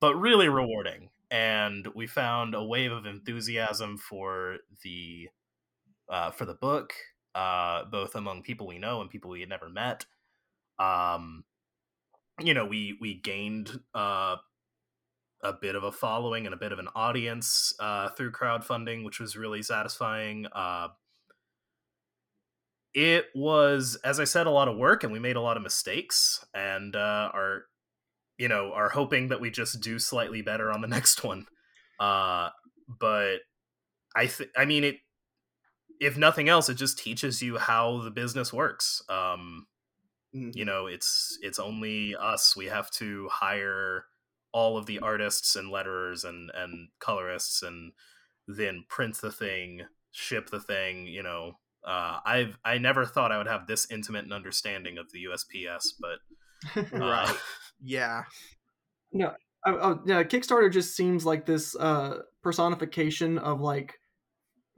but really rewarding. And we found a wave of enthusiasm for the uh for the book, uh both among people we know and people we had never met. Um you know, we we gained uh a bit of a following and a bit of an audience uh, through crowdfunding, which was really satisfying. Uh, it was, as I said, a lot of work, and we made a lot of mistakes, and uh, are, you know, are hoping that we just do slightly better on the next one. Uh, but I, th- I mean, it. If nothing else, it just teaches you how the business works. Um, Mhm. you know, it's it's only us. We have to hire all of the artists and letterers and and colorists and then print the thing ship the thing you know uh, i've i never thought i would have this intimate an understanding of the usps but uh, Right. yeah, no, oh, oh, yeah. Kickstarter just seems like this uh, personification of like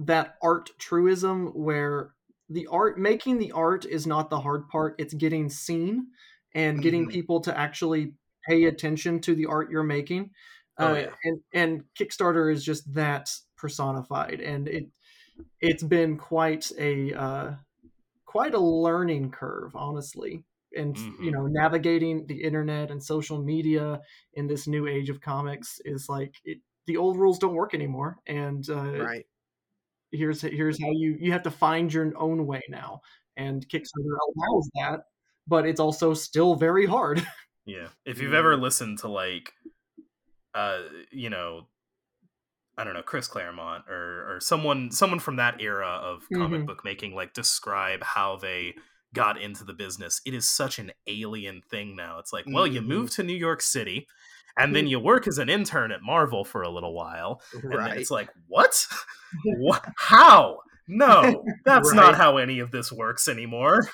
that art truism where the art making the art is not the hard part; it's getting seen and getting Mhm. people to actually pay attention to the art you're making. Oh, uh, yeah. and and Kickstarter is just that personified, and it it's been quite a uh, quite a learning curve, honestly. And you Mhm. know, navigating the internet and social media in this new age of comics is like it, the old rules don't work anymore. And uh, right. here's here's how you you have to find your own way now. And Kickstarter allows that, but it's also still very hard. yeah if you've ever listened to like uh you know i don't know chris claremont or or someone someone from that era of comic Mhm. book making like describe how they got into the business it is such an alien thing now it's like well you Mhm. move to new york city and then you work as an intern at marvel for a little while and then Right. it's like what? What how? No that's not how any of this works anymore.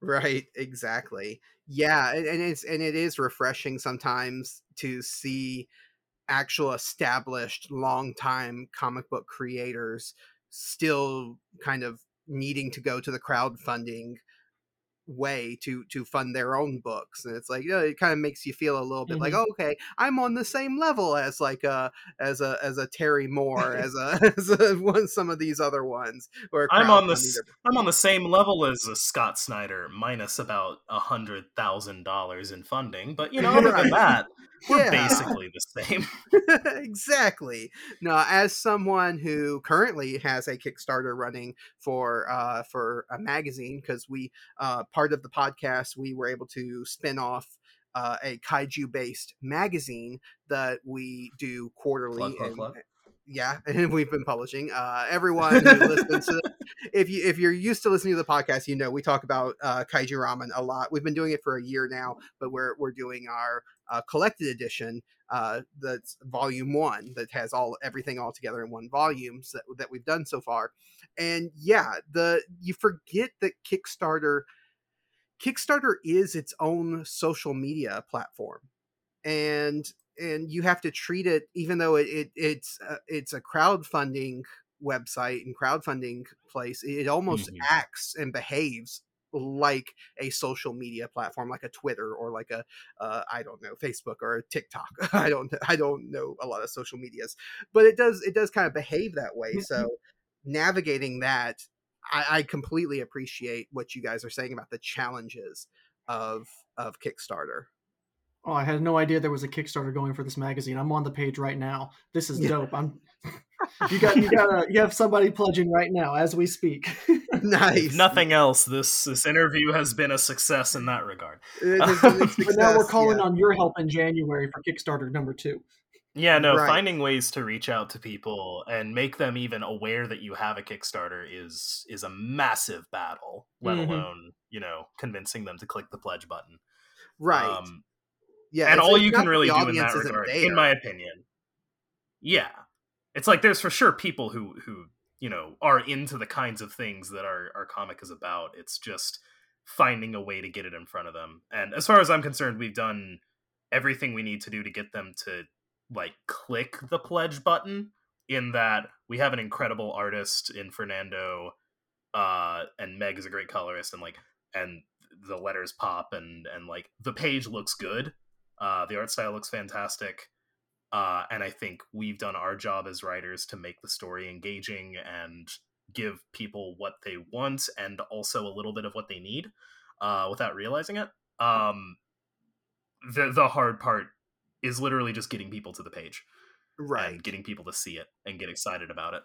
Right exactly. Yeah and, and it's and it is refreshing sometimes to see actual established long time comic book creators still kind of needing to go to the crowdfunding way to to fund their own books and it's like you know, it kind of makes you feel a little bit Mm-hmm. like oh, okay i'm on the same level as like a as a as a terry moore as a as a one some of these other ones where I'm on their- I'm on the same level as a Scott Snyder, minus about a hundred thousand dollars in funding. But you know, other than that, we're Yeah. basically the same. exactly. now as someone who currently has a Kickstarter running for uh for a magazine, because we uh part of the podcast we were able to spin off uh, a kaiju based magazine that we do quarterly Plug, plug, and plug. yeah and we've been publishing. Uh everyone who listens to if you if you're used to listening to the podcast you know we talk about uh kaiju ramen a lot. We've been doing it for a year now but we're we're doing our uh, collected edition uh that's volume one that has all everything all together in one volume so, that we've done so far. And yeah the you forget that kickstarter kickstarter is its own social media platform and and you have to treat it even though it, it it's uh, it's a crowdfunding website and crowdfunding place it almost Mhm. acts and behaves like a social media platform like a twitter or like a uh, i don't know facebook or a tiktok i don't i don't know a lot of social medias but it does it does kind of behave that way Mhm. so navigating that I, I completely appreciate what you guys are saying about the challenges of of kickstarter Oh, I had no idea there was a Kickstarter going for this magazine. I'm on the page right now. This is Yeah. dope. I'm. You got you got a, you have somebody pledging right now as we speak. nice nothing else, this this interview has been a success in that regard. It has been a but now we're calling yeah. on your help in January for Kickstarter number two. Yeah, no, Right. finding ways to reach out to people and make them even aware that you have a Kickstarter is is a massive battle, let Mhm. alone, you know, convincing them to click the pledge button. right Um, yeah and all you can really do in that regard, there. in my opinion. Yeah. It's like there's for sure people who who, you know, are into the kinds of things that our our comic is about. It's just finding a way to get it in front of them. And as far as I'm concerned, we've done everything we need to do to get them to like click the pledge button in that we have an incredible artist in Fernando uh and Meg is a great colorist and like and the letters pop and and like the page looks good. Uh the art style looks fantastic. Uh and I think we've done our job as writers to make the story engaging and give people what they want and also a little bit of what they need uh without realizing it. Um the the hard part is literally just getting people to the page right getting people to see it and get excited about it.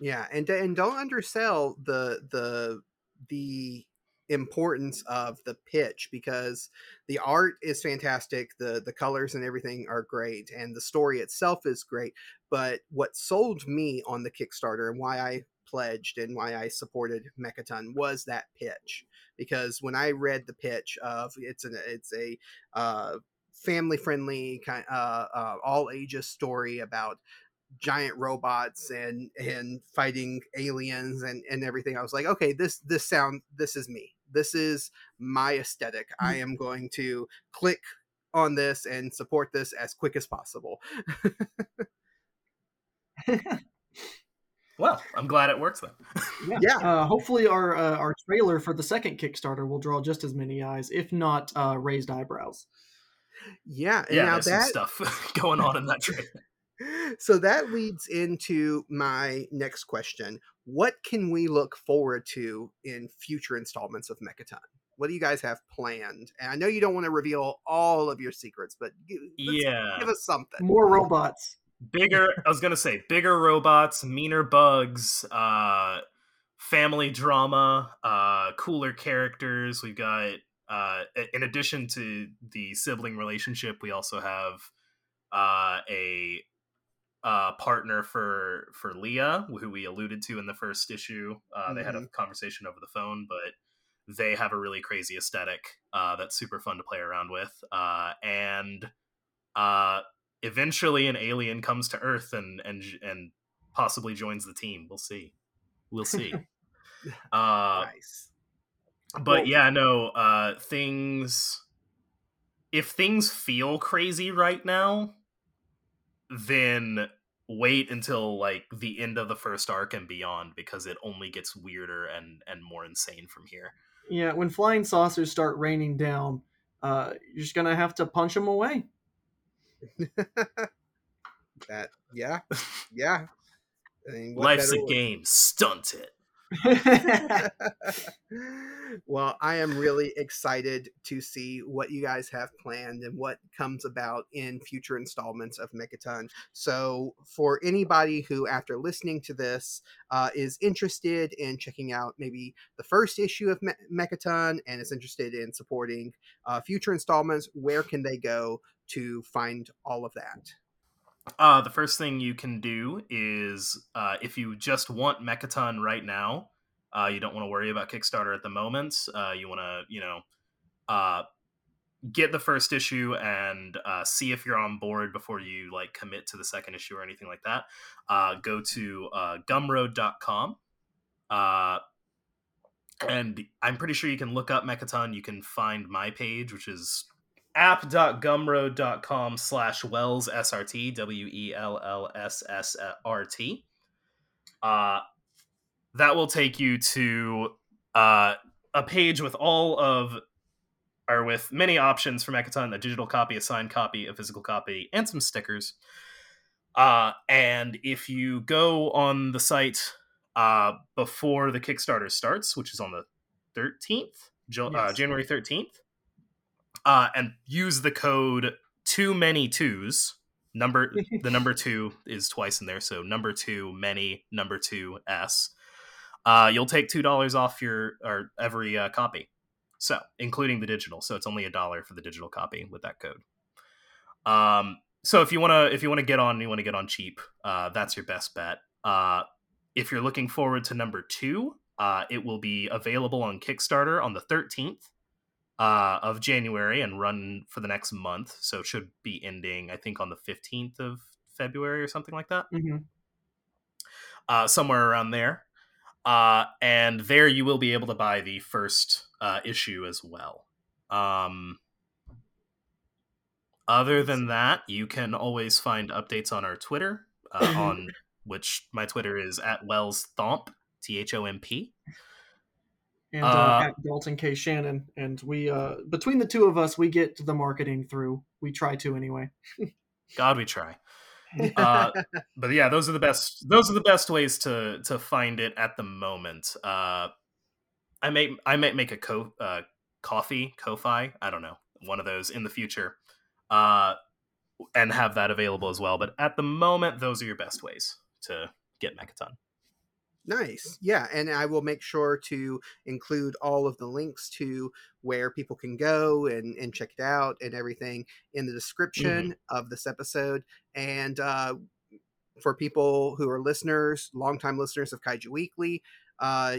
yeah and and don't undersell the the the importance of the pitch because the art is fantastic the the colors and everything are great and the story itself is great but what sold me on the kickstarter and why i pledged and why i supported mechaton was that pitch because when i read the pitch of it's an it's a uh family friendly kind uh, uh all ages story about giant robots and and fighting aliens and and everything. I was like okay this this sound this is me. This is my aesthetic. I am going to click on this and support this as quick as possible. Well, I'm glad it works then. yeah. Uh, hopefully, our uh, our trailer for the second Kickstarter will draw just as many eyes, if not uh, raised eyebrows. Yeah and yeah, now there's some that stuff going on in that trailer. so that leads into my next question what can we look forward to in future installments of mechaton what do you guys have planned and i know you don't want to reveal all of your secrets but Yeah. give us something More robots. bigger i was gonna say bigger robots meaner bugs uh family drama uh cooler characters we've got uh in addition to the sibling relationship we also have uh a uh partner for for leah who we alluded to in the first issue uh they had a conversation over the phone but they have a really crazy aesthetic uh that's super fun to play around with uh and uh eventually an alien comes to Earth and and and possibly joins the team. We'll see. We'll see. uh, nice but Well- yeah, no. Uh, things. If things feel crazy right now, then wait until like the end of the first arc and beyond because it only gets weirder and and more insane from here. Yeah, when flying saucers start raining down, uh, you're just gonna have to punch them away. that yeah, yeah. I mean, Life's a way- game. Stunt it. well, I am really excited to see what you guys have planned and what comes about in future installments of Mechaton. So, for anybody who, after listening to this, uh, is interested in checking out maybe the first issue of Me- Mechaton and is interested in supporting uh, future installments, where can they go to find all of that? Uh, the first thing you can do is uh, if you just want Mechaton right now, uh, you don't want to worry about Kickstarter at the moment. Uh, you want to, you know, uh, get the first issue and uh, see if you're on board before you like commit to the second issue or anything like that. Go to gumroad.com. And I'm pretty sure you can look up Mechaton. You can find my page, which is app.gumroad.com slash wells srt w-e-l-l-s-s-r-t uh, that will take you to uh, a page with all of or with many options for mechaton a digital copy a signed copy a physical copy and some stickers. Uh, and if you go on the site uh, before the kickstarter starts which is on the 13th Jo- uh, january 13th uh, and use the code too many twos. Number the number two is twice in there so number two many number two s. Uh, you'll take two dollars off your or every uh, copy. So including the digital so it's only a dollar for the digital copy with that code. Um, so if you want to if you want to get on you want to get on cheap uh, that's your best bet. Uh, if you're looking forward to number two uh, it will be available on kickstarter on the 13th uh, of January and run for the next month. So it should be ending, I think, on the 15th of February or something like that. Mhm. Uh, somewhere around there. Uh, and there you will be able to buy the first uh, issue as well. Um, other than that, you can always find updates on our Twitter, uh, on which my Twitter is at Wells Thomp, T H O M P. and uh, Uh, at Dalton K. Shannon. And we, uh, between the two of us, we get the marketing through. We try to anyway. God, we try. uh, but yeah, those are the best. Those are the best ways to to find it at the moment. Uh, I may I might make a co uh, coffee Ko-fi. I don't know one of those in the future, uh, and have that available as well. But at the moment, those are your best ways to get Mechaton. Nice. Yeah. And I will make sure to include all of the links to where people can go and, and check it out and everything in the description of this episode. And uh, for people who are listeners, longtime listeners of Kaiju Weekly, uh,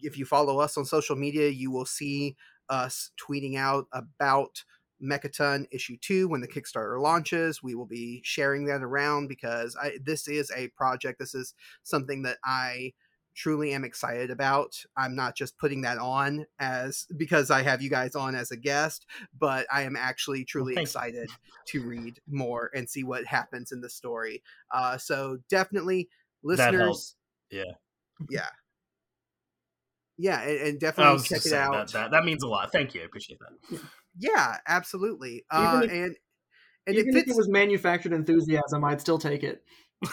if you follow us on social media, you will see us tweeting out about Mechaton issue two when the Kickstarter launches. We will be sharing that around because I, this is a project. This is something that I truly am excited about. I'm not just putting that on as because I have you guys on as a guest, but I am actually truly thank you. excited to read more and see what happens in the story. Uh, so definitely, listeners. Yeah. yeah, yeah, and, and definitely check it saying out. that, that that means a lot. Thank you. I appreciate that. Yeah, absolutely. Uh, if- and and Even it if it was manufactured enthusiasm, I'd still take it.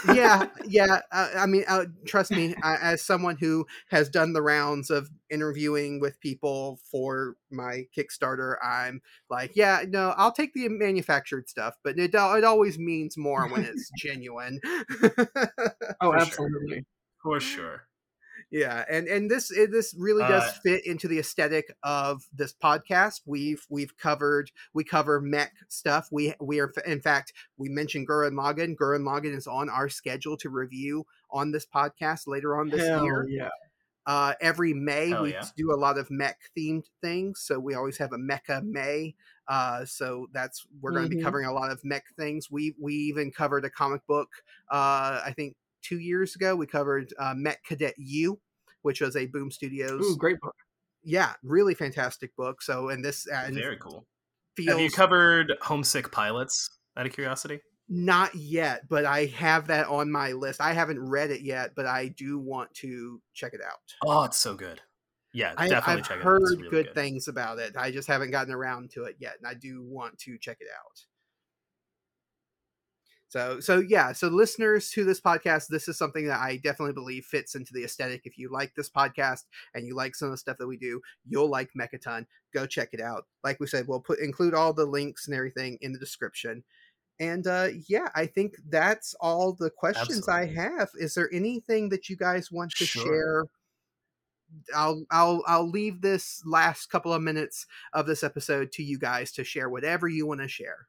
yeah, yeah. Uh, I mean, uh, trust me, I, as someone who has done the rounds of interviewing with people for my Kickstarter, I'm like, yeah, no, I'll take the manufactured stuff, but it it always means more when it's genuine. Oh, For sure. absolutely. For sure. Yeah and and this this really does Uh, fit into the aesthetic of this podcast we've we've covered we cover mech stuff we we are in fact we mentioned Gurren Lagann Gurren Lagann is on our schedule to review on this podcast later on this year yeah. uh every may Hell we yeah. do a lot of mech themed things so we always have a mecha may uh so that's we're going to be Mhm. covering a lot of mech things we we even covered a comic book uh i think two years ago we covered uh Mech Cadet Yu which was a boom studios Ooh, great book. yeah really fantastic book so and this uh, Very cool. feels Have you covered Homesick Pilots? Out of curiosity. Not yet, but I have that on my list. I haven't read it yet, but I do want to check it out. Oh, it's so good. Yeah, I, definitely I've check it out. heard It's really good, things about it. I just haven't gotten around to it yet, and I do want to check it out. So, so yeah, so listeners to this podcast, this is something that I definitely believe fits into the aesthetic. If you like this podcast and you like some of the stuff that we do, you'll like Mechaton. Go check it out. Like we said, we'll put include all the links and everything in the description. And uh yeah, I think that's all the questions Absolutely. I have. Is there anything that you guys want to Sure. share? I'll I'll I'll leave this last couple of minutes of this episode to you guys to share whatever you want to share.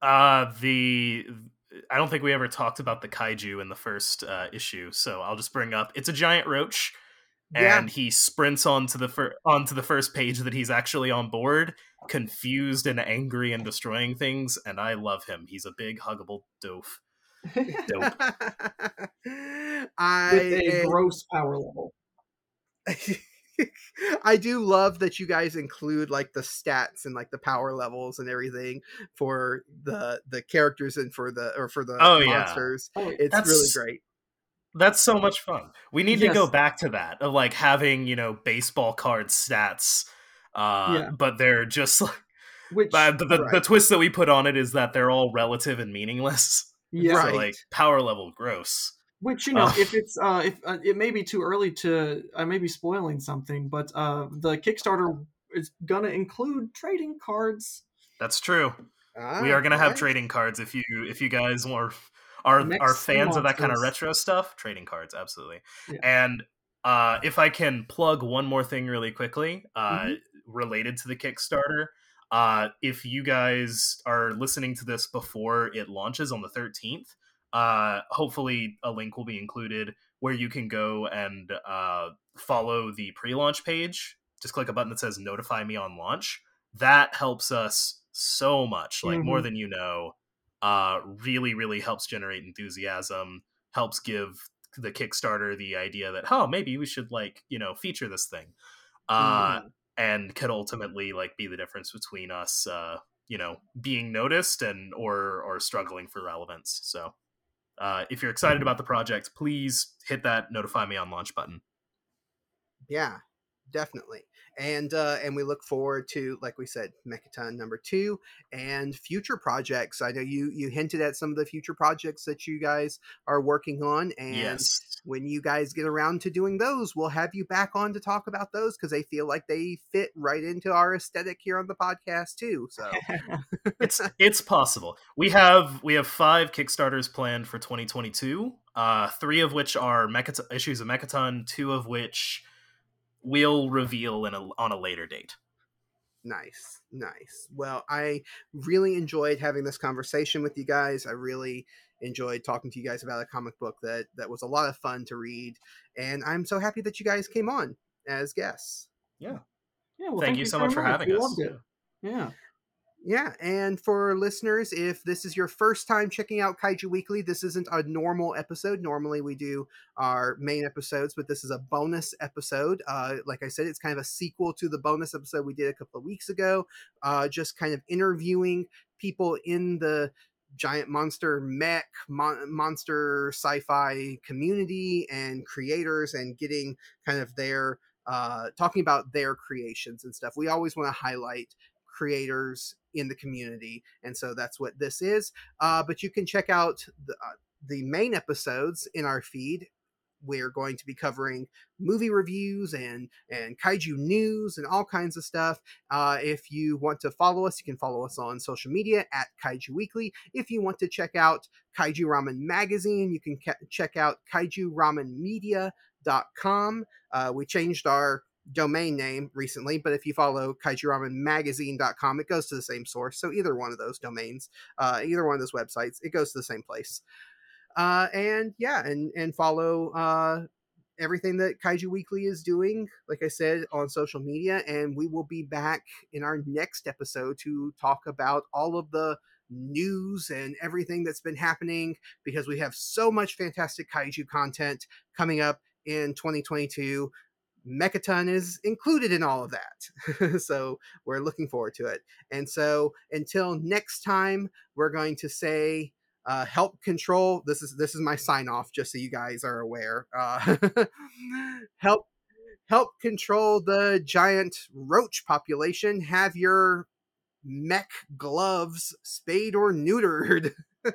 Uh, the I don't think we ever talked about the kaiju in the first uh, issue, so I'll just bring up it's a giant roach, Yeah. and he sprints onto the fir- onto the first page that he's actually on board, confused and angry and destroying things, and I love him. He's a big huggable doof. Dope. I With a gross power level. I do love that you guys include like the stats and like the power levels and everything for the the characters and for the or for the Oh, yeah. monsters. Oh, It's That's- really great. That's so much fun. We need to go back to that of like having you know baseball card stats, uh, Yeah. but they're just like which but the, the, the twist that we put on it is that they're all relative and meaningless. yeah, Right. Like power level gross. Which you know, Oh. if it's uh, if uh, it may be too early to, I may be spoiling something, but uh, the Kickstarter is gonna include trading cards. That's true. we Ah, are gonna have okay. trading cards if you if you guys are are Next are fans of that kind of retro stuff. Trading cards, absolutely. Yeah. And uh, if I can plug one more thing really quickly, uh, Mhm. related to the Kickstarter. Uh, if you guys are listening to this before it launches on the 13th, uh, hopefully a link will be included where you can go and uh, follow the pre-launch page. Just click a button that says "Notify me on launch." That helps us so much, like more Mhm. than you know. Uh, really, really helps generate enthusiasm. Helps give the Kickstarter the idea that, oh, maybe we should like you know feature this thing. Uh, Mhm. and could ultimately like be the difference between us uh you know being noticed and or or struggling for relevance so uh if you're excited about the project please hit that notify me on launch button Yeah, definitely. And uh and we look forward to, like we said, Mechaton number two and future projects. I know you you hinted at some of the future projects that you guys are working on, and yes when you guys get around to doing those, we'll have you back on to talk about those because they feel like they fit right into our aesthetic here on the podcast too. So it's it's possible we have we have five kickstarters planned for 2022 uh three of which are Mechaton, issues of mechaton two of which we'll reveal in a, on a later date Nice, nice. Well, I really enjoyed having this conversation with you guys. I really enjoyed talking to you guys about a comic book that that was a lot of fun to read, and I'm so happy that you guys came on as guests. Yeah, yeah. well, Thank you so much for having us. Yeah. Yeah, and for listeners, if this is your first time checking out Kaiju Weekly, this isn't a normal episode. Normally, we do our main episodes, but this is a bonus episode. Uh, like I said, it's kind of a sequel to the bonus episode we did a couple of weeks ago. Uh, just kind of interviewing people in the giant monster mech mon- monster sci-fi community and creators and getting kind of their uh talking about their creations and stuff we always want to highlight creators in the community and so that's what this is uh but you can check out the, uh, the main episodes in our feed. We're going to be covering movie reviews and and kaiju news and all kinds of stuff uh, if you want to follow us you can follow us on social media at kaiju weekly. If you want to check out kaiju ramen magazine you can ca- check out kaiju ramen media.com uh, we changed our domain name recently but if you follow kaiju ramen magazine.com it goes to the same source. So either one of those domains uh, either one of those websites it goes to the same place. Uh, and yeah, and and follow uh, everything that Kaiju Weekly is doing. Like I said on social media, and we will be back in our next episode to talk about all of the news and everything that's been happening because we have so much fantastic kaiju content coming up in 2022 mechaton is included in all of that so we're looking forward to it and so until next time we're going to say uh, help control. This is this is my sign off, just so you guys are aware. Uh, help help control the giant roach population. Have your mech gloves spayed or neutered.